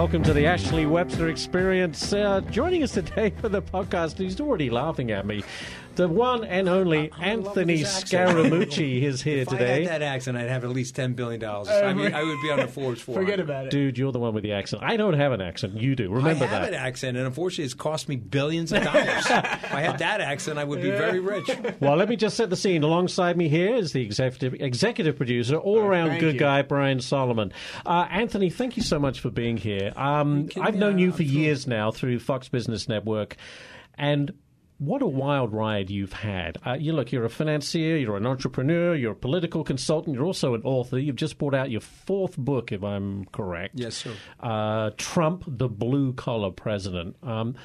Welcome to the Ashley Webster Experience. Uh, joining us today for the podcast, he's already laughing at me. The one and only Anthony Scaramucci is here if today. I had that accent, I'd have at least ten billion dollars. I mean, I would be on the Forbes 400. Forget about it. Dude, you're the one with the accent. I don't have an accent. You do. Remember I have that. an accent, and unfortunately, it's cost me billions of dollars. if I had that accent, I would be very rich. Well, let me just set the scene. Alongside me here is the executive executive producer, all around thank good you. guy, Brian Solomon. Uh, Anthony, thank you so much for being here. Um, can- I've known yeah, you for years now through Fox Business Network, and what a wild ride you've had. Uh, you look, you're a financier, you're an entrepreneur, you're a political consultant, you're also an author. You've just brought out your fourth book, if I'm correct. Yes, sir. Uh, Trump, the blue collar president. Um,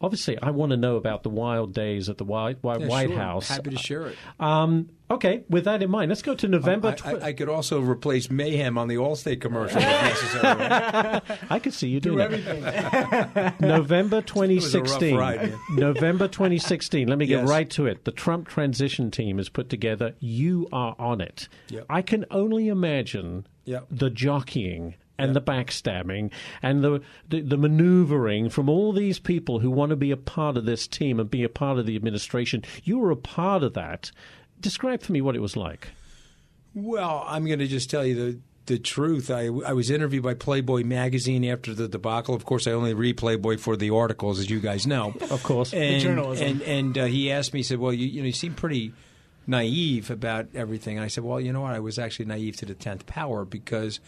obviously, I want to know about the wild days at the White, White, Yeah, White sure. House. Happy to share it. Um, okay, with that in mind, let's go to November. I, tw- I, I could also replace mayhem on the Allstate commercial if necessary. right? I could see you Do doing everything. that. November 2016. ride. November 2016. Let me get Yes. right to it. The Trump transition team is put together. You are on it. Yep. I can only imagine Yep. the jockeying. And the backstabbing and the, the the maneuvering from all these people who want to be a part of this team and be a part of the administration. You were a part of that. Describe for me what it was like. Well, I'm going to just tell you the the truth. I, I was interviewed by Playboy magazine after the debacle. Of course, I only read Playboy for the articles, as you guys know. Of course. and, journalism. And and uh, he asked me, he said, "Well, you, you know, you seem pretty naive about everything." And I said, "Well, you know what? I was actually naive to the tenth power because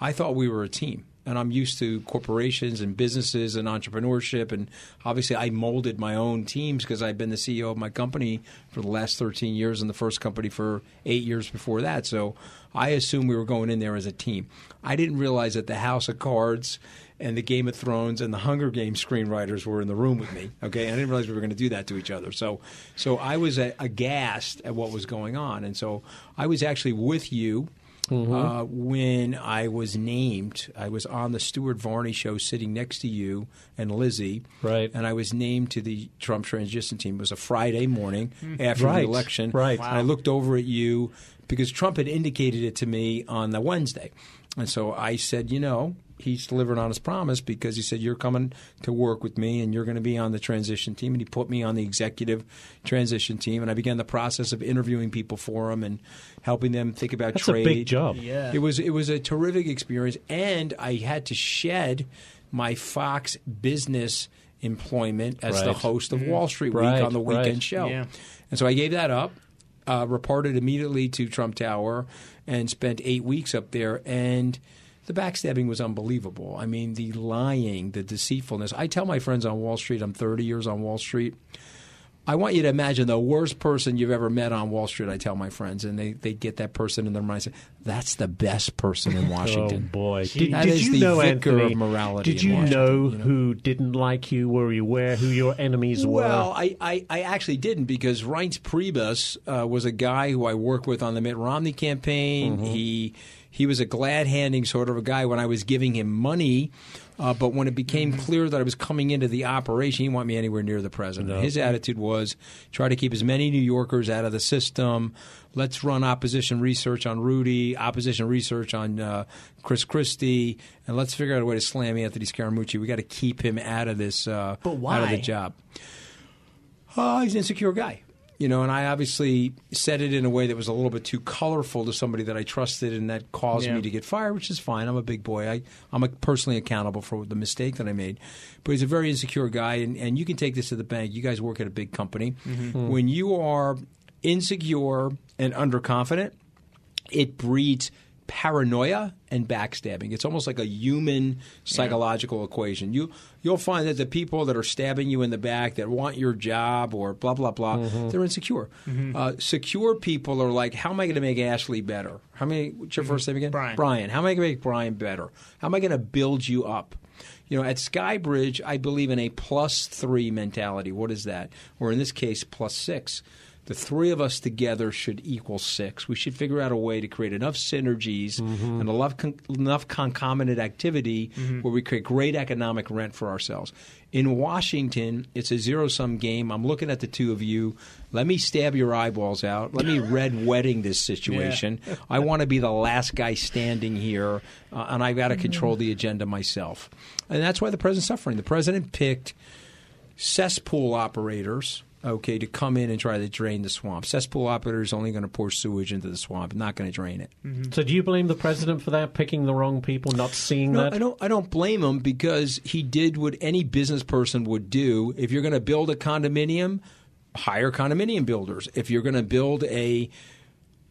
I thought we were a team." And I'm used to corporations and businesses and entrepreneurship, and obviously I molded my own teams because I've been the CEO of my company for the last 13 years, and the first company for eight years before that. So I assumed we were going in there as a team. I didn't realize that the House of Cards and the Game of Thrones and the Hunger Games screenwriters were in the room with me. Okay, and I didn't realize we were going to do that to each other. So, so I was aghast at what was going on, and so I was actually with you. Uh, when I was named, I was on the Stuart Varney show sitting next to you and Lizzie. Right. And I was named to the Trump transition team. It was a Friday morning after Right. the election. Right. And I looked over at you because Trump had indicated it to me on the Wednesday. And so I said, you know, he's delivered on his promise because he said, you're coming to work with me and you're going to be on the transition team. And he put me on the executive transition team. And I began the process of interviewing people for him and helping them think about That's a trade. big job. Yeah. It was it was a terrific experience, and I had to shed my Fox business employment as the host of Wall Street Right, Week on the weekend right. show. Yeah. And so I gave that up, uh, reported immediately to Trump Tower, and spent eight weeks up there. And the backstabbing was unbelievable. I mean, the lying, the deceitfulness. I tell my friends on Wall Street, I'm 30 years on Wall Street. I want you to imagine the worst person you've ever met on Wall Street. I tell my friends, and they, they get that person in their mind. and Say, That's the best person in Washington. Oh boy! Did, That did is you the know vicar Anthony? of morality Did you know, you know? who didn't like you? Were you aware who your enemies were? Well, I, I, I actually didn't because Reince Priebus uh, was a guy who I worked with on the Mitt Romney campaign. Mm-hmm. He he was a glad handing sort of a guy when I was giving him money. Uh, but when it became clear that I was coming into the operation, he didn't want me anywhere near the president. His attitude was try to keep as many New Yorkers out of the system. Let's run opposition research on Rudy, opposition research on uh, Chris Christie, and let's figure out a way to slam Anthony Scaramucci. We got to keep him out of this, uh, But out of why? the job. Oh, he's an insecure guy. You know, and I obviously said it in a way that was a little bit too colorful to somebody that I trusted, and that caused Yeah. me to get fired, which is fine. I'm a big boy. I, I'm personally accountable for the mistake that I made. But he's a very insecure guy, and, and you can take this to the bank. You guys work at a big company. Mm-hmm. Hmm. When you are insecure and underconfident, it breeds paranoia and backstabbing. It's almost like a human psychological equation. You you'll find that the people that are stabbing you in the back that want your job or blah blah blah, mm-hmm. they're insecure. Mm-hmm. Uh, secure people are like, how am I going to make Ashley better? How many? What's your mm-hmm. first name again? Brian. Brian. How am I going to make Brian better? How am I going to build you up? You know, at Skybridge, I believe in a plus three mentality. What is that? Or in this case, plus six. The three of us together should equal six. We should figure out a way to create enough synergies mm-hmm. and enough, con- enough concomitant activity mm-hmm. where we create great economic rent for ourselves. In Washington, it's a zero sum game. I'm looking at the two of you. Let me stab your eyeballs out. Let me red wedding this situation. I want to be the last guy standing here, uh, and I've got to control the agenda myself. And that's why the president's suffering. The president picked cesspool operators okay, to come in and try to drain the swamp. Cesspool operator is only going to pour sewage into the swamp, not going to drain it. Mm-hmm. So do you blame the president for that, picking the wrong people, not seeing No, that? I don't. I don't blame him because he did what any business person would do. If you're going to build a condominium, hire condominium builders. If you're going to build a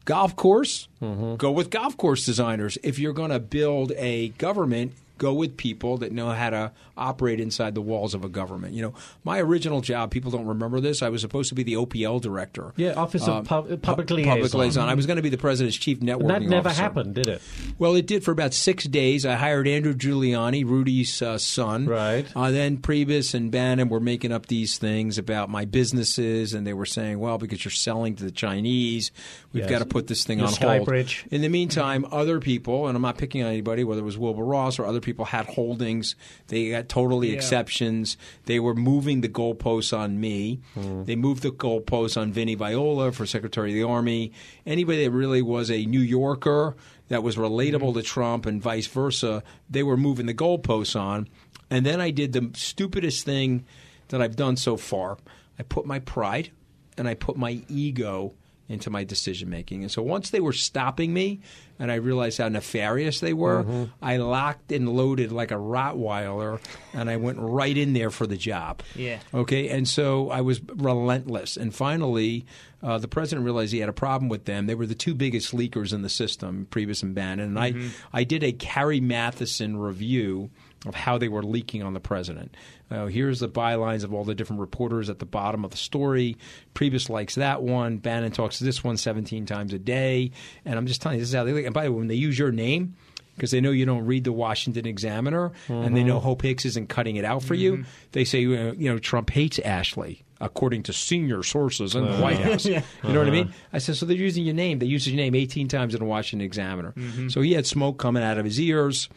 golf course, mm-hmm. go with golf course designers. If you're going to build a government, go with people that know how to operate inside the walls of a government. You know, my original job, people don't remember this. I was supposed to be the OPL director. Yeah, Office of Pub- Public Public Liaison. liaison. I was going to be the president's chief networking And that never officer. happened, did it? Well, it did for about six days. I hired Andrew Giuliani, Rudy's uh, son. Right. Uh, then Priebus and Bannon were making up these things about my businesses, and they were saying, "Well, because you're selling to the Chinese, we've Yes. got to put this thing Your on Sky hold." Bridge. In the meantime, other people, and I'm not picking on anybody, whether it was Wilbur Ross or other people, had holdings. They got totally Yeah. exceptions. They were moving the goalposts on me. Hmm. They moved the goalposts on Vinnie Viola for Secretary of the Army. Anybody that really was a New Yorker that was relatable to Trump and vice versa, they were moving the goalposts on. And then I did the stupidest thing that I've done so far. I put my pride and I put my ego into my decision making. And so once they were stopping me and I realized how nefarious they were, I locked and loaded like a Rottweiler and I went right in there for the job. Yeah. Okay. And so I was relentless. And finally, uh, the president realized he had a problem with them. They were the two biggest leakers in the system, Priebus and Bannon. And I, I did a Carrie Mathison review of how they were leaking on the president. Uh, here's the bylines of all the different reporters at the bottom of the story. Priebus likes that one. Bannon talks to this one 17 times a day. And I'm just telling you, this is how they leak. And by the way, when they use your name, because they know you don't read the Washington Examiner, and they know Hope Hicks isn't cutting it out for you. They say, uh, you know, Trump hates Ashley, according to senior sources in the White House. You know what I mean? I said, so they're using your name. They used your name 18 times in the Washington Examiner. So he had smoke coming out of his ears,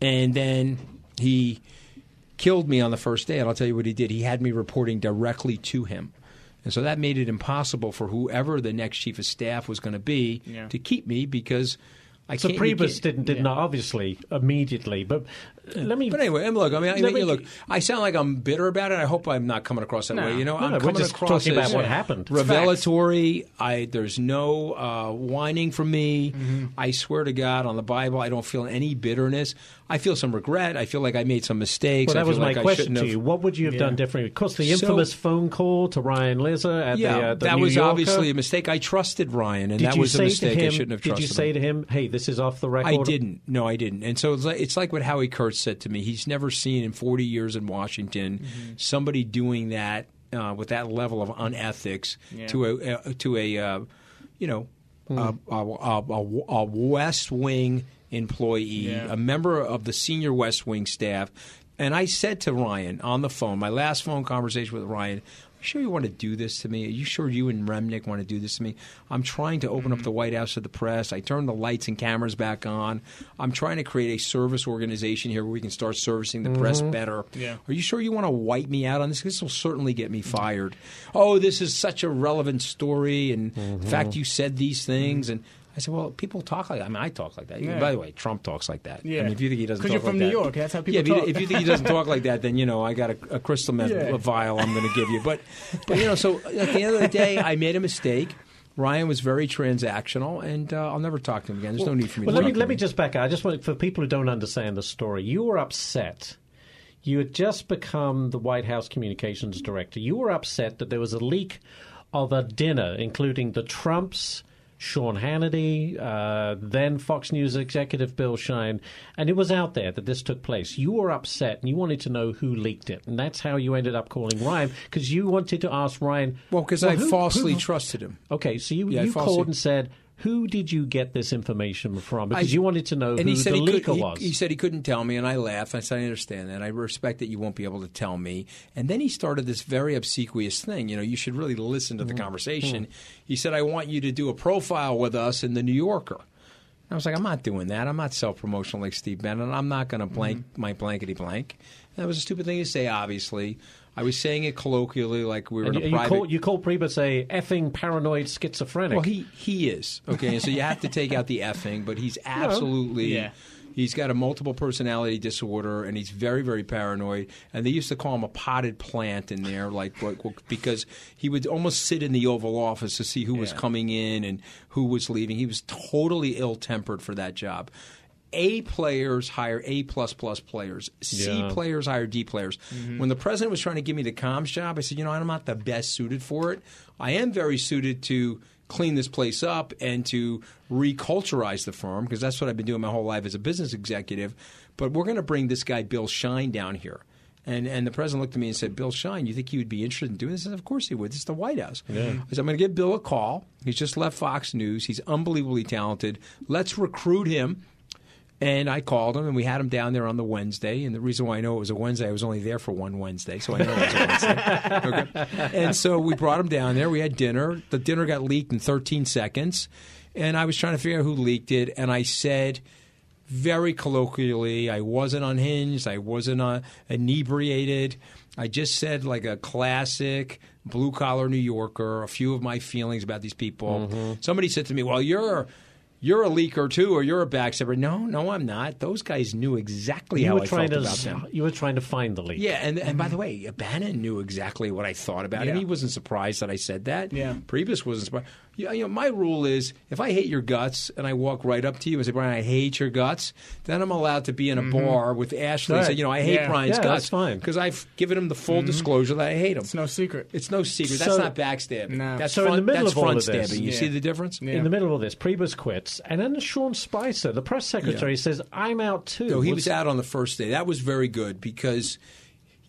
and then he killed me on the first day. And I'll tell you what he did. He had me reporting directly to him. And so that made it impossible for whoever the next chief of staff was going to be Yeah. to keep me because I So Priebus didn't did yeah. not obviously immediately, but let me. But anyway, look, I mean, I, mean, me- look, I sound like I'm bitter about it. I hope I'm not coming across that No. way. You know, No, I'm we're coming just across talking about what happened. Revelatory. I there's no uh, whining from me. Mm-hmm. I swear to God on the Bible, I don't feel any bitterness. I feel some regret. I feel like I made some mistakes. Well, that was my like question to have- you. What would you have Yeah. done differently? Of course, the So- infamous phone call to Ryan Lizza at Yeah, the, uh, the that New was Yorker. obviously a mistake. I trusted Ryan, and Did that was a mistake. him? I shouldn't have did you say him. to him, "Hey, this is off the record"? I didn't. No, I didn't. And so it's like, it's like what Howie Kurtz said to me. He's never seen in 40 years in Washington Mm-hmm. somebody doing that uh, with that level of unethics Yeah. to a uh, to a uh, you know Hmm. a, a, a, a- West Wing employee, Yeah. a member of the senior West Wing staff. And I said to Ryan on the phone, my last phone conversation with Ryan, sure you want to do this to me? Are you sure you and Remnick want to do this to me? I'm trying to open up mm-hmm. the White House to the press. I turn the lights and cameras back on. I'm trying to create a service organization here where we can start servicing the press mm-hmm. better. Yeah. Are you sure you want to wipe me out on this? This will certainly get me fired. Oh, this is such a relevant story, and the fact mm-hmm. you said these things, and I said, well, people talk like that. I mean, I talk like that. Yeah. By the way, Trump talks like that. Yeah. I mean, if you think he doesn't talk you're from New that- York, that's how people yeah, if you- talk. If you think he doesn't talk like that, then you know I got a, a crystal meth Yeah. vial I'm going to give you. But, but you know, so at the end of the day, I made a mistake. Ryan was very transactional, and uh, I'll never talk to him again. There's no need for me Well, to let me to let me just back up. I just want for people who don't understand the story. You were upset. You had just become the White House communications director. You were upset that there was a leak of a dinner, including the Trumps, Sean Hannity, uh, then Fox News executive Bill Shine, and it was out there that this took place. You were upset and you wanted to know who leaked it, and that's how you ended up calling Ryan because you wanted to ask Ryan. Well, because I who- falsely who- trusted him. Okay, so you, Yeah, you falsely- called and said, Who did you get this information from? Because I- you wanted to know and who he said the he, leaker he, was. he said he couldn't tell me, and I laughed. I said, "I understand that. I respect that you won't be able to tell me." And then he started this very obsequious thing. You know, you should really listen to the Mm-hmm. conversation. He said, "I want you to do a profile with us in the New Yorker." I was like, "I'm not doing that. I'm not self promotional like Steve Bannon. I'm not going to blank Mm-hmm. my blankety blank." And that was a stupid thing to say. Obviously, I was saying it colloquially, like we were and in a you, you private. call, you call Priebus a effing paranoid schizophrenic. Well, he he is okay, so you have to take out the effing, but he's absolutely. Yeah. He's got a multiple personality disorder, and he's very, very paranoid. And they used to call him a potted plant in there, like, like because he would almost sit in the Oval Office to see who was coming in and who was leaving. He was totally ill tempered for that job. A players hire A plus plus players. C Yeah. players hire D players. Mm-hmm. When the president was trying to give me the comms job, I said, you know, I'm not the best suited for it. I am very suited to clean this place up and to reculturize the firm because that's what I've been doing my whole life as a business executive. But we're going to bring this guy Bill Shine down here. And and the president looked at me and said, "Bill Shine, you think he would be interested in doing this?" I said, "Of course he would. This is the White House." I said, "I'm going to give Bill a call. He's just left Fox News. He's unbelievably talented. Let's recruit him." And I called him, and we had him down there on the Wednesday. And the reason why I know it was a Wednesday, I was only there for one Wednesday, so I know it was a Wednesday. Okay. And so we brought him down there. We had dinner. The dinner got leaked in 13 seconds, and I was trying to figure out who leaked it. And I said, very colloquially, I wasn't unhinged. I wasn't uh, inebriated. I just said like a classic blue collar New Yorker. A few of my feelings about these people. Somebody said to me, "Well, you're." You're a leaker too, or you're a backstabber. No, no, I'm not. Those guys knew exactly you how were I trying felt to about them. you were trying to find the leak. Yeah, and and by the way, Bannon knew exactly what I thought about him. Yeah. He wasn't surprised that I said that. Yeah. Priebus wasn't surprised. Yeah, you know, my rule is if I hate your guts and I walk right up to you and say, Brian, I hate your guts, then I'm allowed to be in a mm-hmm. bar with Ashley and say, you know, I hate Yeah. Brian's Yeah, guts. that's fine. Because I've given him the full mm-hmm. disclosure that I hate him. It's no secret. It's no secret. That's So- not backstabbing. No. That's So in the middle of all of this- stabbing. You Yeah. see the difference? Yeah. In the middle of this, Priebus quits, and then Sean Spicer, the press secretary, says, "I'm out too." No, he What's- was out on the first day. That was very good because,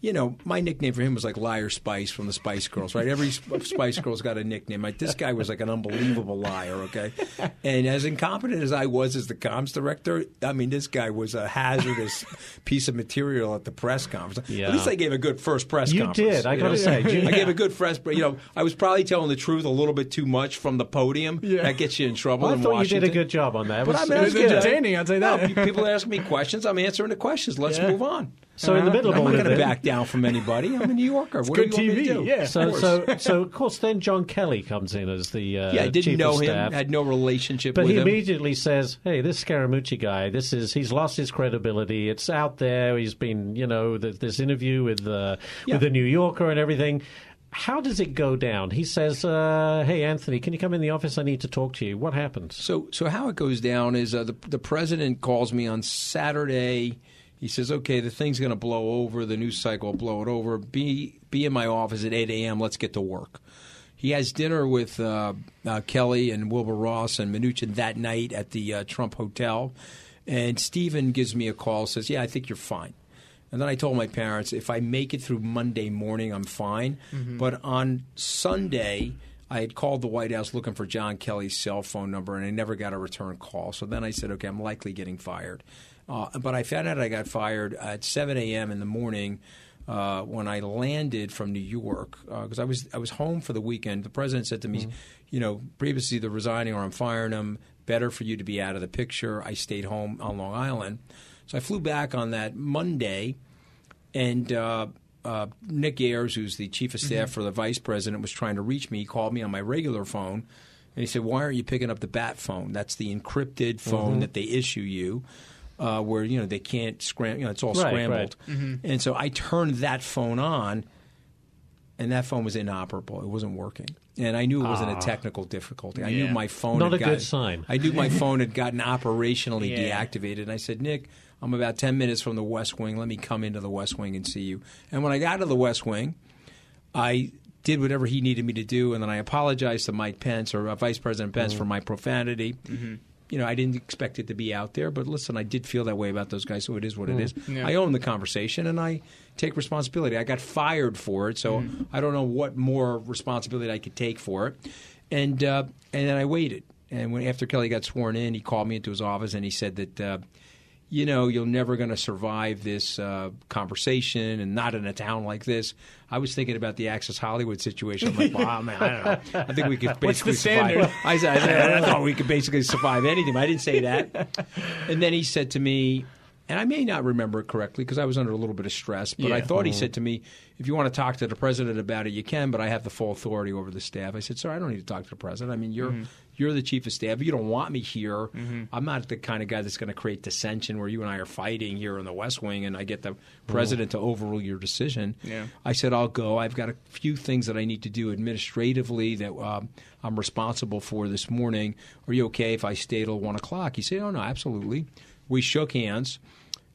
you know, my nickname for him was like Liar Spice from the Spice Girls, right? Every Spice Girl's got a nickname. Like this guy was like an unbelievable liar, okay? And as incompetent as I was as the comms director, I mean, this guy was a hazardous piece of material at the press conference. Yeah. At least I gave a good first press You conference. did, I gotta know? say. You- I gave a good press. You know, I was probably telling the truth a little bit too much from the podium. Yeah. That gets you in trouble. Well, I in thought Washington. you did a good job on that. It But was- I mean, it I was was entertaining, I'd say No, that. pe- people ask me questions. I'm answering the questions. Let's Yeah. move on. So in the middle of I'm all not going to back down from anybody. I'm a New Yorker. what good do you want me to TV, do? yeah. So, course. so, so of course, then John Kelly comes in as the uh, yeah, I didn't chief know of him. staff. Had no relationship But with he him. immediately says, "Hey, this Scaramucci guy, this is he's lost his credibility. It's out there. He's been, you know, th- this interview with uh, Yeah. with the New Yorker and everything." How does it go down? He says, uh, "Hey, Anthony, can you come in the office? I need to talk to you." What happens? So, so how it goes down is uh, the the president calls me on Saturday. He says, "Okay, the thing's going to blow over. The news cycle will blow it over. Be be in my office at 8 a.m. Let's get to work." He has dinner with uh, uh, Kelly and Wilbur Ross and Mnuchin that night at the uh, Trump Hotel, and Stephen gives me a call. Says, "Yeah, I think you're fine." And then I told my parents, if I make it through Monday morning, I'm fine. But on Sunday, I had called the White House looking for John Kelly's cell phone number, and I never got a return call. So then I said, okay, I'm likely getting fired. Uh, but I found out I got fired at 7 a.m. in the morning. Uh, when I landed from New York, because I was I was home for the weekend, the president said to me, "You know, previously either resigning or I'm firing him. Better for you to be out of the picture." I stayed home on Long Island, so I flew back on that Monday, and uh, uh, Nick Ayers, who's the chief of staff for the vice president, was trying to reach me. He called me on my regular phone, and he said, "Why aren't you picking up the bat phone? That's the encrypted phone that they issue you." Uh, where you know they can't scram, you know it's all Right, scrambled, right. and so I turned that phone on, and that phone was inoperable. It wasn't working, and I knew it wasn't a technical difficulty. I knew my phone Not had a good gotten- sign. I knew my phone had gotten operationally Yeah. deactivated, and I said, Nick, I'm about ten minutes from the West Wing. Let me come into the West Wing and see you. And when I got to the West Wing, I did whatever he needed me to do, and then I apologized to Mike Pence or uh, Vice President Pence for my profanity. You know, I didn't expect it to be out there, but listen, I did feel that way about those guys, so it is what it is. Yeah. I own the conversation, and I take responsibility. I got fired for it, so I don't know what more responsibility I could take for it. And uh, and then I waited, And when after Kelly got sworn in, he called me into his office and he said that. Uh, you know, you're never going to survive this uh, conversation and not in a town like this. I was thinking about the Access Hollywood situation. I'm like, wow, man, I don't know. I think we could basically survive. I, said, I, said, I thought we could basically survive anything. I didn't say that. And then he said to me, and I may not remember it correctly because I was under a little bit of stress, but Yeah. I thought he mm-hmm. said to me, if you want to talk to the president about it, you can, but I have the full authority over the staff. I said, sir, I don't need to talk to the president. I mean, you're mm-hmm. you're the chief of staff. You don't want me here. Mm-hmm. I'm not the kind of guy that's going to create dissension where you and I are fighting here in the West Wing, and I get the president to overrule your decision. Yeah. I said, I'll go. I've got a few things that I need to do administratively that um, I'm responsible for this morning. Are you okay if I stay till one o'clock? He said, Oh no, absolutely. We shook hands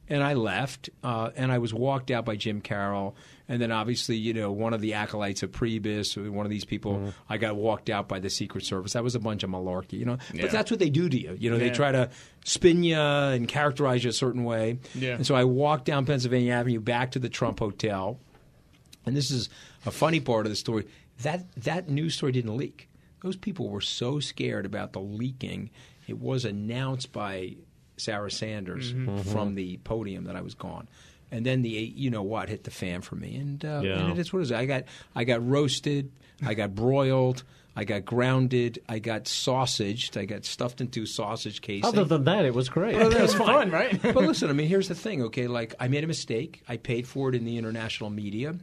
and I left, uh, and I was walked out by Jim Carroll, and then obviously, you know, one of the acolytes of Priebus, one of these people, Mm-hmm. I got walked out by the Secret Service. That was a bunch of malarkey, you know. Yeah. But that's what they do to you. You know, they try to spin you and characterize you a certain way. Yeah. And so I walked down Pennsylvania Avenue back to the Trump Hotel, and this is a funny part of the story. That that news story didn't leak. Those people were so scared about the leaking. It was announced by Sarah Sanders from the podium that I was gone. And then the you know what hit the fan for me, and, uh, Yeah. and it is what it is. I got I got roasted, I got broiled, I got grounded, I got sausaged, I got stuffed into sausage casing. Other than that, it was great. Well, was fun, right? but listen, I mean, here's the thing, okay? Like, I made a mistake. I paid for it in the international media.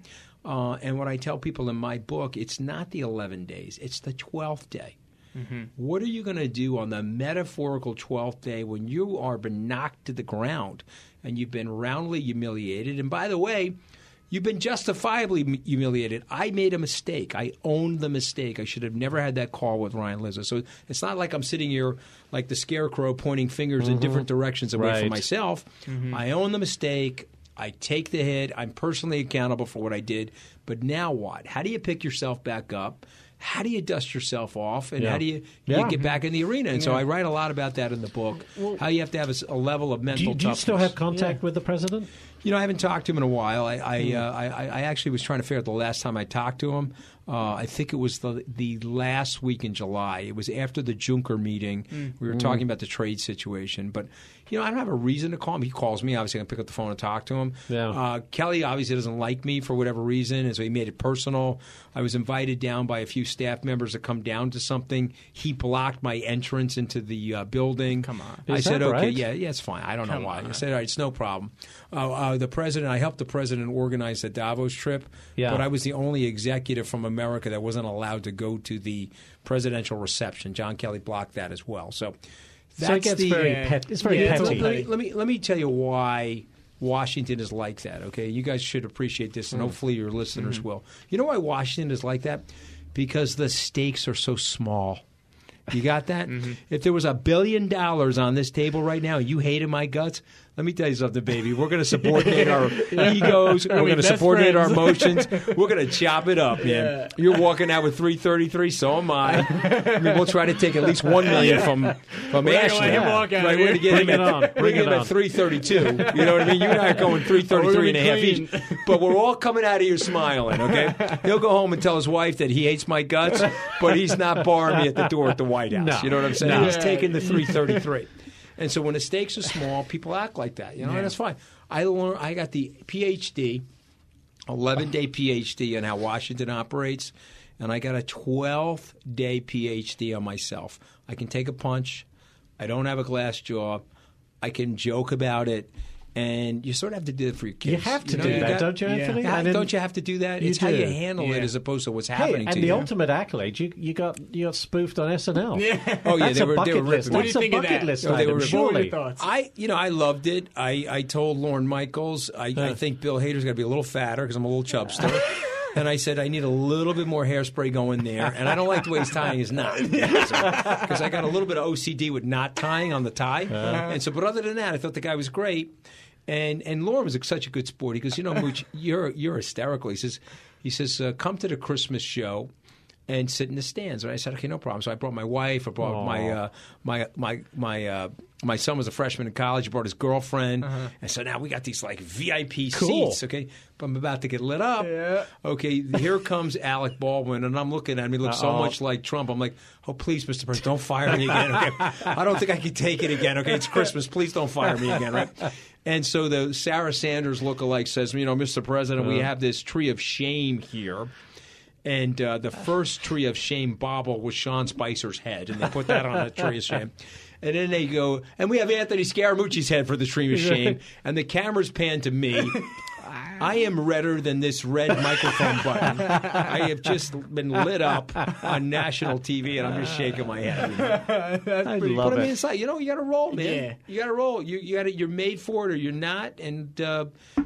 Uh, and what I tell people in my book, it's not the 11 days, it's the 12th day. Mm-hmm. What are you going to do on the metaphorical 12th day when you are been knocked to the ground and you've been roundly humiliated? And by the way, You've been justifiably humiliated. I made a mistake. I owned the mistake. I should have never had that call with Ryan Lizza. So it's not like I'm sitting here like the scarecrow pointing fingers in mm-hmm. different directions away Right. from myself. Mm-hmm. I own the mistake. I take the hit. I'm personally accountable for what I did. But now what? How do you pick yourself back up? How do you dust yourself off? And Yeah. how do you, Yeah. get back in the arena? And so I write a lot about that in the book. how you have to have a level of Do mental you, do you still have contact with the president? You know, I haven't talked to him in a while. I I, Hmm. uh, I, I actually was trying to figure out the last time I talked to him. Uh, I think it was the the last week in July. It was after the Juncker meeting. Hmm. We were talking about the trade situation, but you know, I don't have a reason to call him. He calls me. Obviously, I can pick up the phone and talk to him. Yeah. Uh, Kelly obviously doesn't like me for whatever reason, and so he made it personal. I was invited down by a few staff members to come down to something. He blocked my entrance into the uh, building. Come on. I Is said, that okay, yeah, yeah, it's fine. I don't Come know why. I said, all right, it's no problem. Uh, uh, the president, I helped the president organize the Davos trip, Yeah. but I was the only executive from America that wasn't allowed to go to the presidential reception. John Kelly blocked that as well. So that's so it gets the. very Yeah. pet. It's very Yeah, petty. let, me, let me let me tell you why Washington is like that. Okay, you guys should appreciate this, and Mm. hopefully your listeners Mm-hmm. will. You know why Washington is like that? Because the stakes are so small. You got that? Mm-hmm. If there was a billion dollars on this table right now, you hated my guts. Let me tell you something, baby. We're going to subordinate our egos. We're going to subordinate our emotions. We're going to chop it up, man. Yeah. You're walking out with 333. So am I. I mean, we'll try to take at least one million from from We're Ashley. right, we're going to get Bring him at, on. bring Bring him it at 332. You know what I mean? You and I are going 333 and a half each. But we're all coming out of here smiling, okay? He'll go home and tell his wife that he hates my guts, but he's not barring me at the door at the White House. No. You know what I'm saying? No. He's taking the 333. And so when the stakes are small, people act like that, you know, Yeah. and that's fine. I learned, I got the PhD, 11 day PhD on how Washington operates, and I got a 12 day PhD on myself. I can take a punch. I don't have a glass jaw. I can joke about it. And you sort of have to do it for your kids. You have to know, do you that, got- don't you. Anthony? yeah, And don't you have to do that? You it's how you do. handle it as opposed to what's happening. Hey, happening and the you. ultimate accolade, you you got you got spoofed on SNL. Yeah. Oh yeah, That's they a were, bucket they were list. What me. do you a think of that? list Oh, they item, were- What were your surely. thoughts? I, you know, I loved it. I, I told Lorne Michaels, I, I think Bill Hader's got to be a little fatter because I'm a little chubster. and I said, I need a little bit more hairspray going there. And I don't like the way he's tying his knot. Because I got a little bit of OCD with knot tying on the tie. And so, but other than that, I thought the guy was great. And and Lorne was such a good sport. He goes, you know, Mooch, you're you're hysterical. He says, he says, uh, come to the Christmas show. and sit in the stands. And I said, okay, no problem. So I brought my wife. I brought Aw. my uh, my my my. Uh, my son was a freshman in college. He brought his girlfriend, and so now we got these like VIP Cool. seats. Okay, I'm about to get lit up. Yeah. Okay, here comes Alec Baldwin, and I'm looking at him. He looks so Uh-oh. much like Trump. I'm like, oh, please, Mr. President, don't fire me again. Okay, I don't think I can take it again. Okay, it's Christmas. Please don't fire me again. Right. And so the Sarah Sanders lookalike says, you know, Mr. President, we have this tree of shame here. And uh, the first tree of shame bauble was Sean Spicer's head, and they put that on the tree of shame. And then they go, and we have Anthony Scaramucci's head for the tree of shame, and the cameras pan to me. I am redder than this red microphone button. I have just been lit up on national TV, and I'm just shaking my head. you know. I But love I mean, it. it's like you know, you got to roll, man. Yeah. You got to roll. You you got to. You're made for it, or you're not. And uh,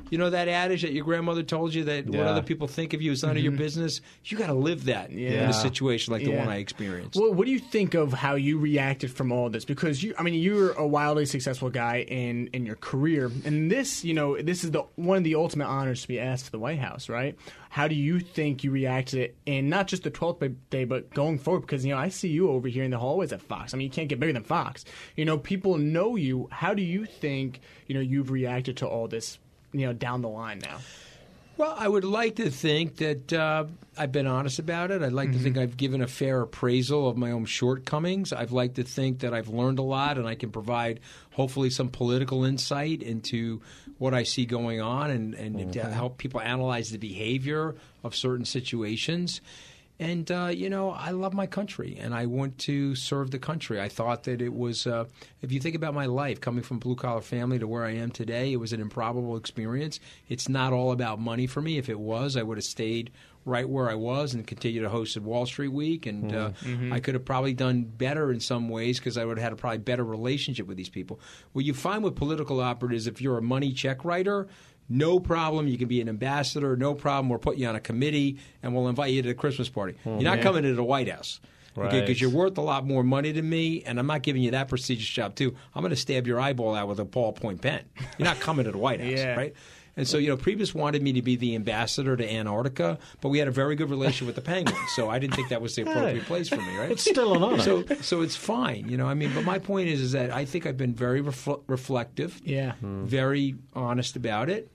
you know that adage that your grandmother told you that what other people think of you is none of your business. You got to live that in Yeah. a situation like the one I experienced. Well, what do you think of how you reacted from all this? Because you, I mean, you're a wildly successful guy in in your career, and this, you know, this is the one of the ultimate honors to be asked to the White House, right? How do you think you reacted, and not just the 12th day, but going forward? Because you know, I see you over here in the hallways at Fox. I mean, you can't get bigger than Fox. You know, people know you. How do you think you know you've reacted to all this? You know, down the line now. Well, I would like to think that uh, I've been honest about it. I'd like to think I've given a fair appraisal of my own shortcomings. I'd like to think that I've learned a lot and I can provide, hopefully, some political insight into what I see going on and, and to help people analyze the behavior of certain situations. And uh, you know, I love my country, and I want to serve the country. I thought that it was, uh, if you think about my life, coming from blue collar family to where I am today, it was an improbable experience. It's not all about money for me. If it was, I would have stayed right where I was and continued to host at Wall Street Week, and uh, I could have probably done better in some ways because I would have had a probably better relationship with these people. What you find with political operatives, if you're a money check writer, no problem. You can be an ambassador. No problem. We'll put you on a committee and we'll invite you to the Christmas party. Oh, you're not coming to the White House. Okay, because you're worth a lot more money than me, and I'm not giving you that prestigious job too. I'm going to stab your eyeball out with a ballpoint pen. You're not coming to the White House, Yeah. right? And so, you know, Priebus wanted me to be the ambassador to Antarctica, but we had a very good relationship with the Penguins, so I didn't think that was the appropriate place for me, right? It's still an honor. so, so it's fine, you know. I mean, but my point is, is that I think I've been very refl- reflective, Yeah. very honest about it.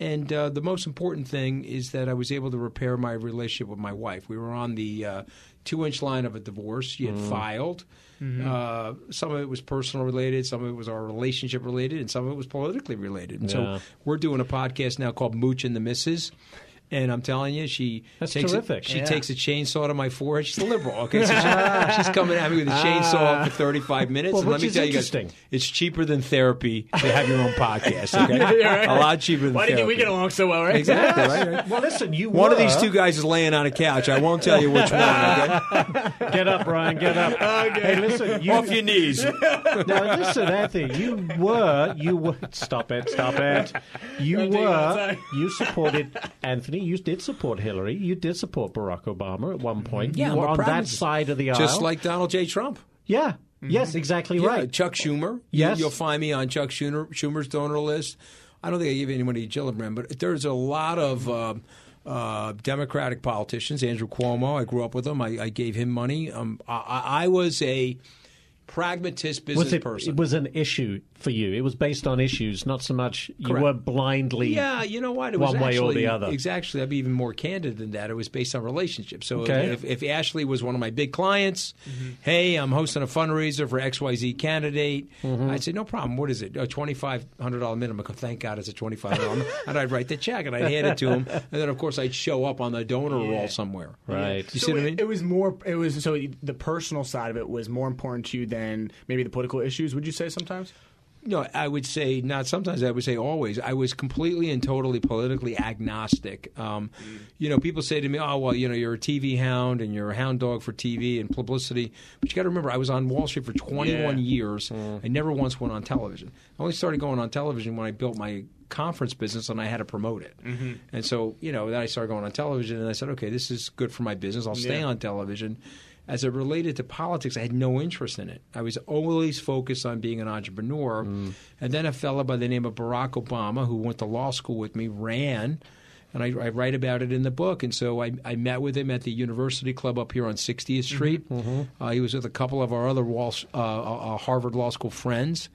And uh, the most important thing is that I was able to repair my relationship with my wife. We were on the uh, two inch line of a divorce. She had filed. Uh, some of it was personal related, some of it was our relationship related, and some of it was politically related. And Yeah. so we're doing a podcast now called Mooch and the Misses. And I'm telling you, she That's takes terrific. A, she Yeah. takes a chainsaw to my forehead. She's a liberal, okay? So she- she's coming at me with a chainsaw ah. for 35 minutes. Well, and let me tell you guys, it's cheaper than therapy to have your own podcast. Okay, Yeah, right. a lot cheaper than therapy. Why do you therapy. think we get along so well, right? Exactly. Right, right. well, listen, you One of these two guys is laying on a couch. I won't tell you which one. Okay? Get up, Ryan. Get up. Hey, listen. You, Off your knees. now, listen, Anthony. You were. You were. Stop it. Stop it. You Don't were. You supported Anthony. You did support Hillary. You did support Barack Obama at one point. Yeah, you were on that side of the aisle. Just like Donald J. Trump. Yeah. Yes. Exactly Yeah, right. Chuck Schumer. Yes. You, will find me on Chuck Schumer, Schumer's donor list. I don't think I gave anybody Gillibrand, but there's a lot of um, uh, Democratic politicians. Andrew Cuomo, I grew up with him. I, I gave him money. Um, I- I, I was a pragmatist business Was it? person. It was an issue for you. It was based on issues, not so much you Correct. were blindly. Yeah, you know what? It was one way or the other. Exactly. I'd be even more candid than that. It was based on relationships. So Okay. if, if Ashley was one of my big clients, hey, I'm hosting a fundraiser for XYZ candidate, Mm-hmm. I'd say, no problem. What is it? A $2,500 minimum. Go, Thank God it's a $2,500. and I'd write the check and I'd hand it to him. And then, of course, I'd show up on the donor roll somewhere. Right. You So see what I mean? it was more. It was so the personal side of it was more important to you than maybe the political issues. Would you say sometimes? No, I would say not. Sometimes I would say always. I was completely and totally politically agnostic. Um, mm. You know, people say to me, "Oh, well, you know, you're a TV hound and you're a hound dog for TV and publicity." But you got to remember, I was on Wall Street for 21 Yeah. years. Mm. I never once went on television. I only started going on television when I built my conference business and I had to promote it. Mm-hmm. And so, you know, then I started going on television and I said, "Okay, this is good for my business. I'll stay Yeah. on television." As it related to politics, I had no interest in it. I was always focused on being an entrepreneur. And then a fellow by the name of Barack Obama, who went to law school with me, ran. and I, I write about it in the book. And so I, I met with him at the University Club up here on 60th Street. Uh, he was with a couple of our other Wall, uh, uh, Harvard Law School friends.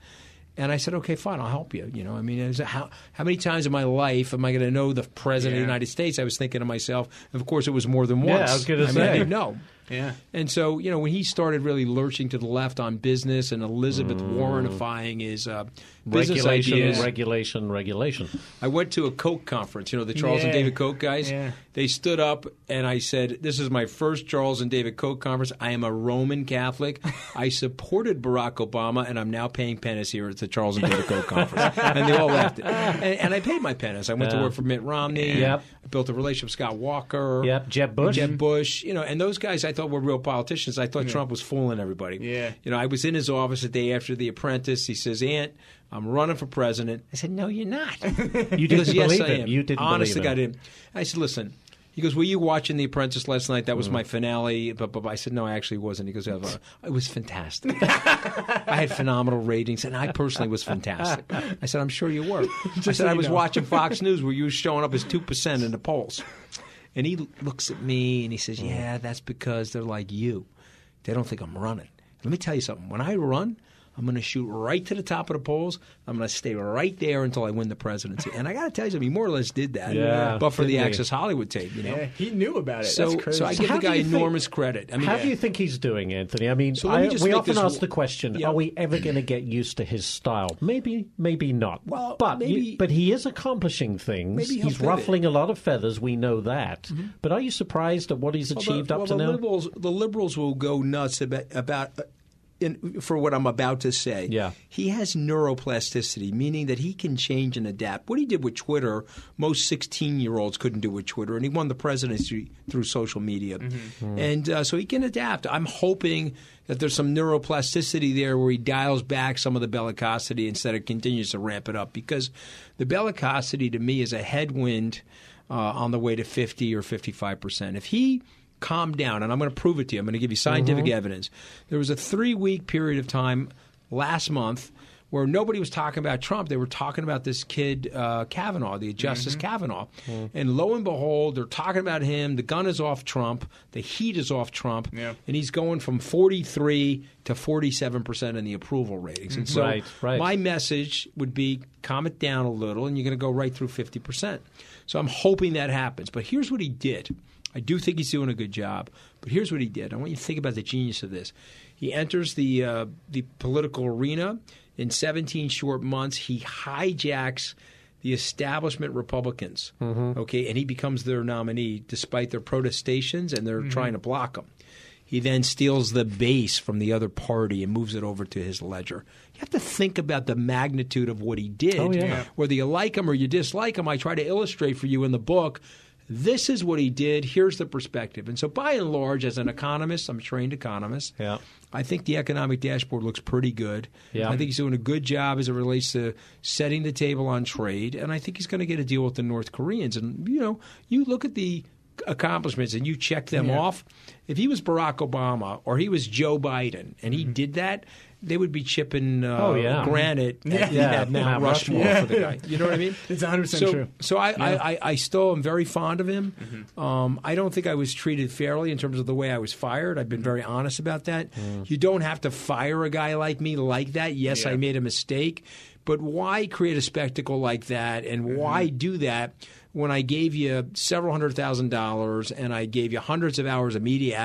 And I said, okay, fine, I'll help you. You know, I mean, is how how many times in my life am I going to know the president of the United States? I was thinking to myself. Of course, it was more than once. Yeah. I was gonna mean, say. I didn't know. Yeah. And so, you know, when he started really lurching to the left on business and Elizabeth Mm. Warrenifying his uh, business regulation, ideas, regulation, regulation. I went to a Koch conference, you know, the Charles and David Koch guys. Yeah. They stood up and I said, This is my first Charles and David Koch conference. I am a Roman Catholic. I supported Barack Obama and I'm now paying penance here at the Charles and David Koch conference. And they all laughed. And, and I paid my penance. I went to work for Mitt Romney. Yep. I built a relationship with Scott Walker. Yep, Jeb Bush. Jeb Bush, you know, and those guys I thought we were real politicians. I thought Trump was fooling everybody. Yeah. You know, I was in his office the day after The Apprentice. He says, Aunt, I'm running for president. I said, No, you're not. You didn't goes, yes, believe I him. am. You didn't Honest believe to God, I him. didn't. I said, listen. He goes, were you watching The Apprentice last night? Mm. That was my finale. But, but I said, no, I actually wasn't. He goes, "Yeah, it was fantastic. I had phenomenal ratings, and I personally was fantastic. I said, I'm sure you were. I said, so I was know. watching Fox News where you were showing up as 2% in the polls. And he looks at me and he says, mm. yeah, that's because they're like you. They don't think I'm running. Let me tell you something. When I run, I'm going to shoot right to the top of the polls. I'm going to stay right there until I win the presidency. And I got to tell you something. He more or less did that. Yeah, but for the? Access Hollywood tape, you know. Yeah. He knew about it. So, That's crazy. so I give how the guy you think- enormous credit. I mean, How do you think he's doing, Anthony? I mean, So me I- we often this ask w- the question: Yeah. Are we ever going to get used to his style? Maybe, maybe not. Well, but maybe- you- but he is accomplishing things. Maybe he's pivot. ruffling a lot of feathers. We know that. But are you surprised at what he's Well, the- achieved well, up to the now? Liberals, the liberals will go nuts about, about uh, in, for what I'm about to say. Yeah. He has neuroplasticity, meaning that he can change and adapt. What he did with Twitter, most 16 year olds couldn't do with Twitter, and he won the presidency through social media. And uh, so he can adapt. I'm hoping that there's some neuroplasticity there where he dials back some of the bellicosity instead of continues to ramp it up because the bellicosity to me is a headwind uh, on the way to 50 or 55 percent. If he calmed down, and I'm going to prove it to you, I'm going to give you scientific mm-hmm. evidence. There was a three week period of time last month where nobody was talking about Trump. They were talking about this kid uh, Kavanaugh, the Justice mm-hmm. Kavanaugh, mm-hmm. and lo and behold, they're talking about him. The gun is off Trump. The heat is off Trump, Yeah. and he's going from 43 to 47 percent in the approval ratings. And so, Right, right. my message would be calm it down a little, and you're going to go right through 50 percent. So I'm hoping that happens. But here's what he did. I do think he's doing a good job. But here's what he did. I want you to think about the genius of this. He enters the uh, the political arena in 17 short months. He hijacks the establishment Republicans, okay, and he becomes their nominee despite their protestations and they're trying to block him. He then steals the base from the other party and moves it over to his ledger. You have to think about the magnitude of what he did. Oh. Yeah. Whether you like him or you dislike him, I try to illustrate for you in the book. This is what he did. Here's the perspective. And so, by and large, as an economist, I'm a trained economist. Yeah. I think the economic dashboard looks pretty good. Yeah. I think he's doing a good job as it relates to setting the table on trade, and I think he's going to get a deal with the North Koreans. And you know, you look at the accomplishments and you check them Yeah. off. If he was Barack Obama or he was Joe Biden and he mm-hmm. did that, they would be chipping uh, Oh, yeah. granite at, Yeah. at Mount Mount Rushmore Rushmore. for the guy. You know what I mean? It's 100% so, true. So I, I, I, I still am very fond of him. Mm-hmm. Um, I don't think I was treated fairly in terms of the way I was fired. I've been very honest about that. Mm. You don't have to fire a guy like me like that. Yes, Yeah. I made a mistake, but why create a spectacle like that, and Mm-hmm. why do that? When I gave you several hundred thousand dollars and I gave you hundreds of hours of media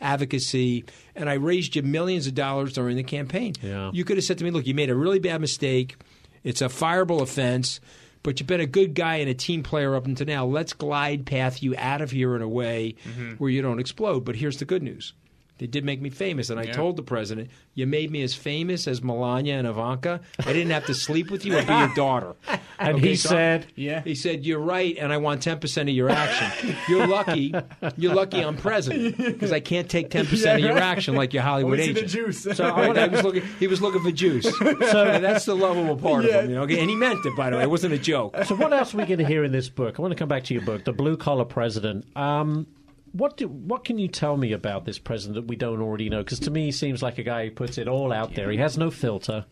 advocacy and I raised you millions of dollars during the campaign, Yeah. you could have said to me, "Look, you made a really bad mistake. It's a fireable offense." But you've been a good guy and a team player up until now. Let's glide path you out of here in a way mm-hmm. where you don't explode. But here's the good news. They did make me famous, and I Yeah. told the president, "You made me as famous as Melania and Ivanka. I didn't have to sleep with you or be your daughter." And Okay, he so- said, Yeah. He said, "You're right, and I want ten percent of your action. You're lucky. You're lucky I'm president because I can't take ten percent of your action like your Hollywood We see the agent." juice. So I, I was looking. He was looking for juice. So that's the lovable part Yeah. of him, you know. Okay? And he meant it, by the way. It wasn't a joke. So what else are we going to hear in this book? I want to come back to your book, The Blue Collar President. Um, what do, what can you tell me about this president that we don't already know? Because to me, he seems like a guy who puts it all out there. He has no filter.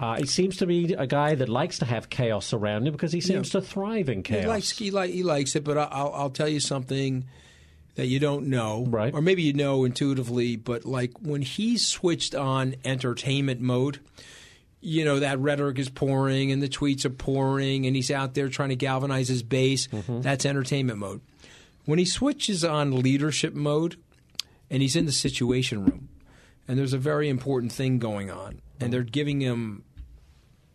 Uh, he seems to be a guy that likes to have chaos around him because he seems to thrive in chaos. He likes he, like, he likes it, but I- I'll, I'll tell you something that you don't know, Right. Or maybe you know intuitively, but like when he's switched on entertainment mode, you know that rhetoric is pouring and the tweets are pouring, and he's out there trying to galvanize his base. That's entertainment mode. When he switches on leadership mode, and he's in the situation room, and there's a very important thing going on, and they're giving him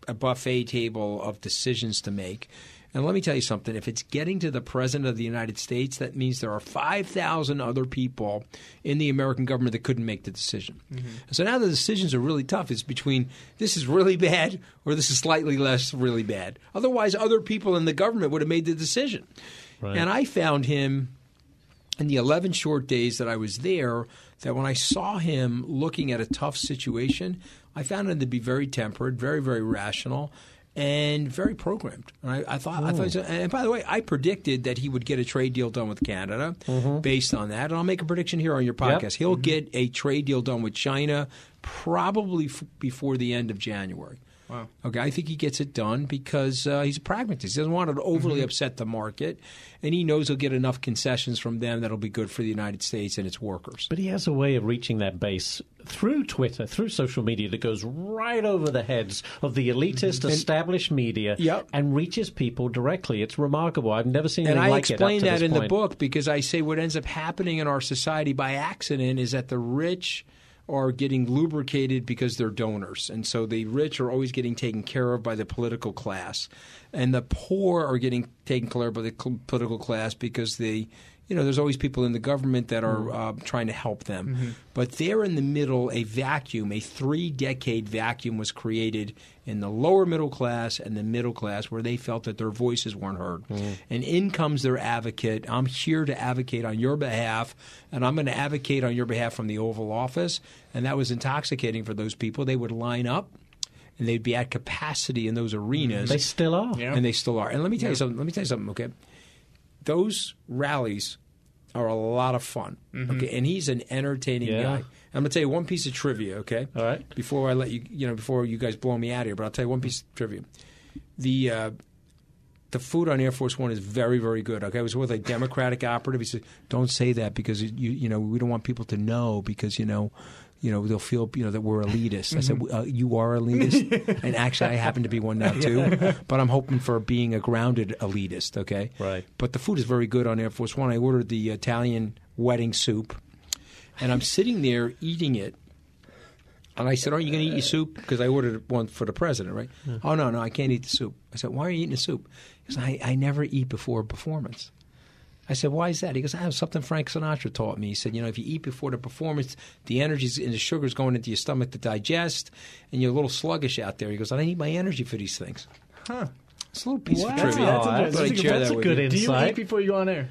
a buffet table of decisions to make. And let me tell you something if it's getting to the President of the United States, that means there are 5,000 other people in the American government that couldn't make the decision. Mm-hmm. So now the decisions are really tough. It's between this is really bad or this is slightly less really bad. Otherwise, other people in the government would have made the decision. Right. And I found him in the 11 short days that I was there that when I saw him looking at a tough situation, I found him to be very tempered, very, very rational. And very programmed. And I, I thought, I thought, hmm. and by the way, I predicted that he would get a trade deal done with Canada mm-hmm. based on that. And I'll make a prediction here on your podcast. He'll mm-hmm. get a trade deal done with China probably f- before the end of January. Wow. Okay, I think he gets it done because uh, he's a pragmatist. He doesn't want to overly upset the market, and he knows he'll get enough concessions from them that'll be good for the United States and its workers. But he has a way of reaching that base through Twitter, through social media, that goes right over the heads of the elitist, established media Yep. and reaches people directly. It's remarkable. I've never seen and anything I like it. up explain that in the book because I say what ends up happening in our society by accident is that the rich are getting lubricated because they're donors. And so the rich are always getting taken care of by the political class. And the poor are getting taken care of by the political class because they you know, there's always people in the government that are mm-hmm. uh, trying to help them. Mm-hmm. But there in the middle, a vacuum, a three decade vacuum was created in the lower middle class and the middle class where they felt that their voices weren't heard. Mm-hmm. And in comes their advocate. I'm here to advocate on your behalf, and I'm going to advocate on your behalf from the Oval Office. And that was intoxicating for those people. They would line up and they'd be at capacity in those arenas They still are. Yeah. and they still are. And let me tell you something. Let me tell you something. Okay, those rallies are a lot of fun. Okay, and he's an entertaining Yeah. guy. I'm gonna tell you one piece of trivia. Okay, All right. Before I let you, you know, before you guys blow me out here, but I'll tell you one piece of trivia. The uh, the food on Air Force One is very, very good. Okay, I was with a Democratic operative. He said, "Don't say that because you, you know, we don't want people to know because you know." You know they'll feel you know that we're elitist. I said uh, you are elitist, and actually I happen to be one now too. But I'm hoping for being a grounded elitist. Okay, Right. But the food is very good on Air Force One. I ordered the Italian wedding soup, and I'm sitting there eating it, and I said, "Aren't you going to eat your soup?" Because I ordered one for the president, right? Oh no, no, I can't eat the soup. I said, "Why are you eating the soup?" Goes, "I, I never eat before a performance." I said, "Why is that?" He goes, "I have something Frank Sinatra taught me." He said, "You know, if you eat before the performance, the energy's and the sugar's going into your stomach to digest, and you're a little sluggish out there." He goes, "I need my energy for these things." Huh. It's a little piece Wow. of trivia. That's I interesting. thought That's a good- that that's a good you. Do you eat before you go on air?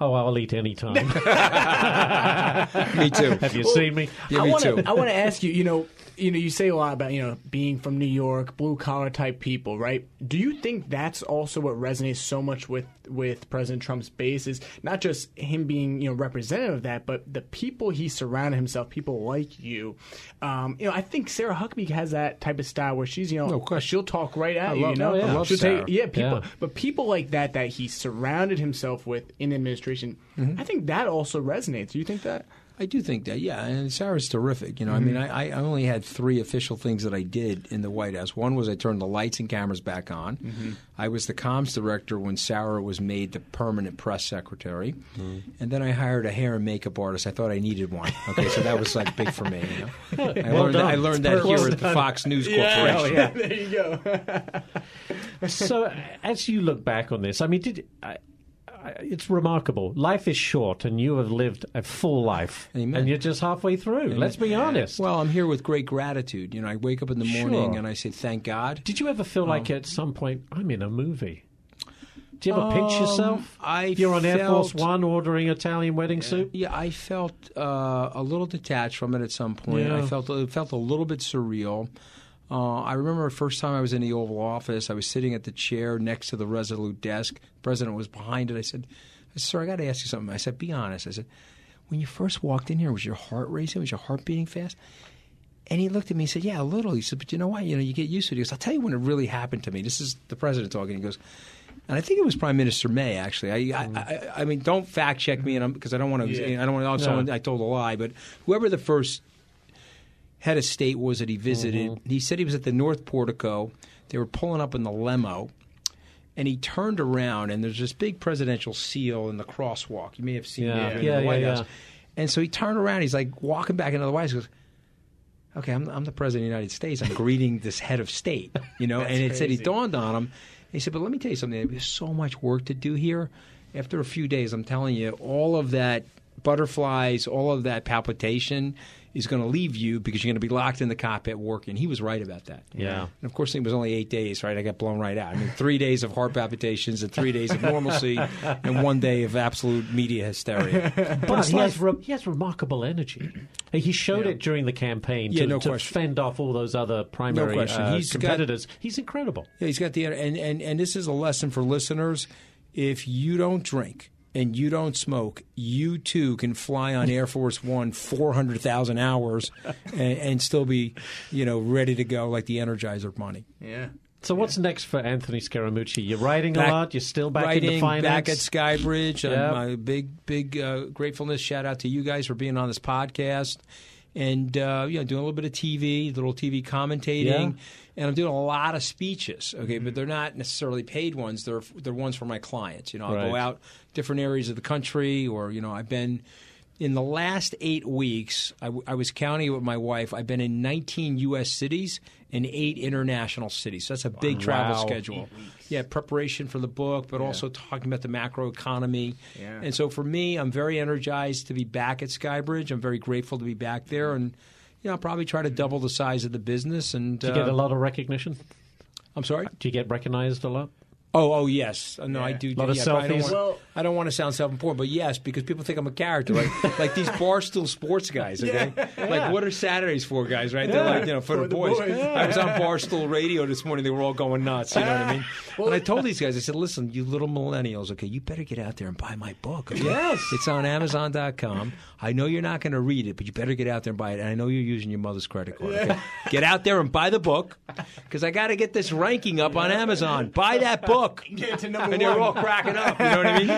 Oh, I'll eat any time. Me too. Have you seen me? Yeah, I me wanna, too. I want to ask you. You know, you know, you say a lot about you know being from New York, blue collar type people, right? Do you think that's also what resonates so much with with President Trump's base? Is not just him being you know representative of that, but the people he surrounded himself, people like you. Um, you know, I think Sarah Huckabee has that type of style where she's you know No she'll talk right at I you. love- you know, love she'll Sarah. take yeah people, Yeah. but people like that that he surrounded himself with in the administration. Mm-hmm. I think that also resonates. Do you think that? I do think that, yeah. And Sarah's terrific. You know, I mm-hmm. mean, I, I only had three official things that I did in the White House. One was I turned the lights and cameras back on. Mm-hmm. I was the comms director when Sarah was made the permanent press secretary. Mm-hmm. And then I hired a hair and makeup artist. I thought I needed one. Okay, so that was like big for me. You know? I Well learned. I learned It's that here well at the Fox News Corporation. Yeah, there you go. so, as you look back on this, I mean, did I, I, it's remarkable. Life is short, and you have lived a full life, Amen. and you're just halfway through. Let's be honest. Well, I'm here with great gratitude. You know, I wake up in the morning Sure. and I say, thank God. did you ever feel like at some point I'm in a movie? Do you ever pinch Um, yourself? I You're on Air Force One ordering Italian wedding soup. Yeah, I felt uh, a little detached from it at some point. I felt it felt a little bit surreal. Uh, I remember the first time I was in the Oval Office. I was sitting at the chair next to the Resolute desk. The president was behind it. I said, I said, "Sir, I got to ask you something." I said, "Be honest." I said, "When you first walked in here, was your heart racing? Was your heart beating fast?" And he looked at me and said, "Yeah, a little." He said, "But you know what? You know, you get used to it." He goes, "I'll tell you when it really happened to me." This is the president talking. He goes, and I think it was Prime Minister May. Actually, I, I, I, I mean, don't fact check me, and because I don't want to, Yeah. I don't want to. Someone I told a lie, but whoever the first head of state was that he visited, mm-hmm. he said he was at the North Portico. They were pulling up in the limo. And he turned around, and there's this big presidential seal in the crosswalk. You may have seen Yeah. it in the yeah, White yeah. House. And so he turned around. He's like walking back into the White House. He goes, okay, I'm, I'm the president of the United States. I'm greeting this head of state, you know. And it said he dawned on him. He said, but let me tell you something. There's so much work to do here. After a few days, I'm telling you, all of that butterflies, all of that palpitation is going to leave you because you're going to be locked in the cockpit working. He was right about that. Yeah. And of course, it was only eight days, right? I got blown right out. I mean, three days of heart palpitations and three days of normalcy and one day of absolute media hysteria. But he, has re- he has remarkable energy. He showed it during the campaign Yeah, to, no to question. fend off all those other primary question. uh, He's got- competitors. He's incredible. Yeah, he's got the and and and this is a lesson for listeners. If you don't drink and you don't smoke, you too can fly on Air Force One four hundred thousand hours and, and still be, you know, ready to go like the Energizer Bunny. Yeah. So what's next for Anthony Scaramucci? You're writing Back- a lot. You're still back Writing into finance. back at Skybridge. Uh, Yep. my big big uh, gratefulness shout out to you guys for being on this podcast. And uh, you know, doing a little bit of TV, little TV commentating, Yeah. and I'm doing a lot of speeches. Okay, but they're not necessarily paid ones. They're they're ones for my clients. You know, I'll go out different areas of the country, or you know, I've been in the last eight weeks. I, w- I was counting with my wife. I've been in 19 U.S. cities and eight international cities. So that's a big travel Wow. schedule. Yeah, preparation for the book, but also talking about the macro economy. Yeah. And so for me, I'm very energized to be back at Skybridge. I'm very grateful to be back there, and you know, I'll probably try to double the size of the business. And Do you get uh, a lot of recognition? I'm sorry. Do you get recognized a lot? Oh, oh yes. Uh, No, I Yeah. do. Lot of yeah, but I don't, selfies? want, Well- I don't want to sound self-important, but yes, because people think I'm a character, like like these barstool sports guys. Okay, like what are Saturdays for, guys? Right? They're like you know for, For the the boys. boys. I was on Barstool Radio this morning. They were all going nuts. You know what I mean? and I told these guys, I said, listen, you little millennials, okay, you better get out there and buy my book. Okay? Yes. it's on Amazon.com. I know you're not going to read it, but you better get out there and buy it. And I know you're using your mother's credit card. Okay? Get out there and buy the book because I got to get this ranking up on Amazon. Buy that book. Get to number And they were all cracking up. You know what I mean?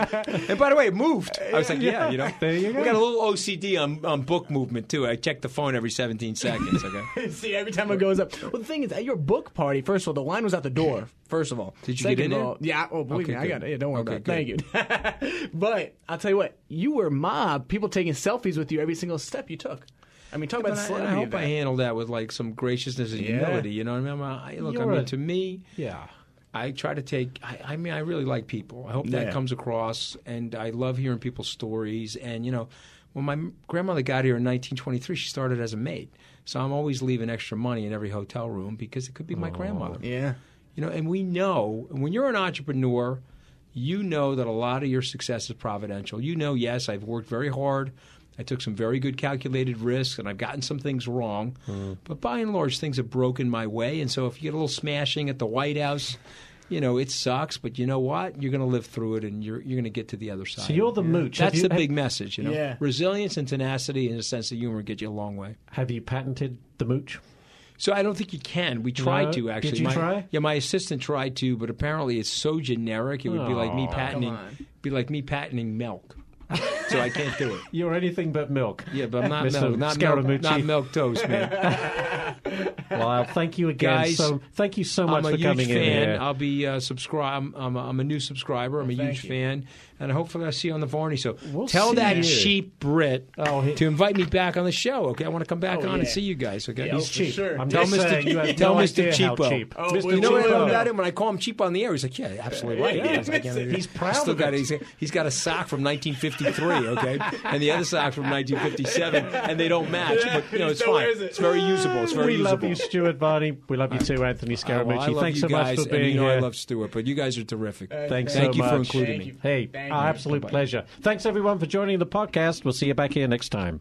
And by the way, it moved. I was like, yeah, you know. There you go. We got a little OCD on, on book movement, too. I check the phone every 17 seconds, okay? See, every time it goes up. Well, the thing is, at your book party, first of all, the line was out the door. First of all, Did you Second get in of all, yeah. Oh, believe Okay, me, I got it. Yeah, don't worry Okay, about it. Thank you. but I'll tell you what, you were mob. People taking selfies with you every single step you took. I mean, talk But about the I, I hope of I that. handled that with like some graciousness and Yeah. humility. You know what I mean? I, look, I You're mean, a- to me, Yeah. I try to take. I, I mean, I really like people. I hope Yeah. that comes across, and I love hearing people's stories. And you know, when my grandmother got here in 1923, she started as a maid, so I'm always leaving extra money in every hotel room because it could be my oh, grandmother. Yeah. You know, and we know when you're an entrepreneur, you know that a lot of your success is providential. You know, yes, I've worked very hard. I took some very good calculated risks, and I've gotten some things wrong. Hmm. But by and large, things have broken my way. And so, if you get a little smashing at the White House, you know it sucks. But you know what? You're going to live through it, and you're you're going to get to the other side. So you're the mooch. That's you- the big message, you know. Yeah. Resilience and tenacity and a sense of humor get you a long way. Have you patented the mooch? So I don't think you can. We tried No? to actually. Did you my, try? Yeah, my assistant tried to, but apparently it's so generic. It would be like me patenting, be like me patenting milk. So I can't do it. You're anything but milk. Yeah, but I'm not Mr. milk, not milk, not milk toast, man. Well, thank you again. Guys, so thank you so much for coming in. I'm a for huge coming in fan. here. I'll be uh, subscribe. I'm, I'm, a, I'm a new subscriber. I'm a huge you. fan, and hopefully I'll see you on the Varney. So We'll tell that you. cheap Brit Oh, he- to invite me back on the show. Okay, I want to come back Oh, on and see you guys. Okay, Yeah, He's cheap. sure. I'm Tell Mr. saying, tell no Mr. Cheapo. cheap. Oh, Mr. You know what I Cheapo. love about him? When I call him cheap on the air, he's like, "Yeah, absolutely right." Yeah, He's, like, yeah, yeah, he's proud still of got it. He's, he's got a sock from 1953, okay, and the other sock from 1957, and they don't match. But you know, it's still fine. it. It's very usable. It's very usable. we usable. love you, Stuart Varney. We love you too, Anthony Uh, Scaramucci. well, Thanks so guys, much for and being you know here. I love Stuart, but you guys are terrific. Thanks Thank so you for including Thank me. you. Hey, Thank our you. absolute Bye-bye. pleasure. Thanks everyone for joining the podcast. We'll see you back here next time.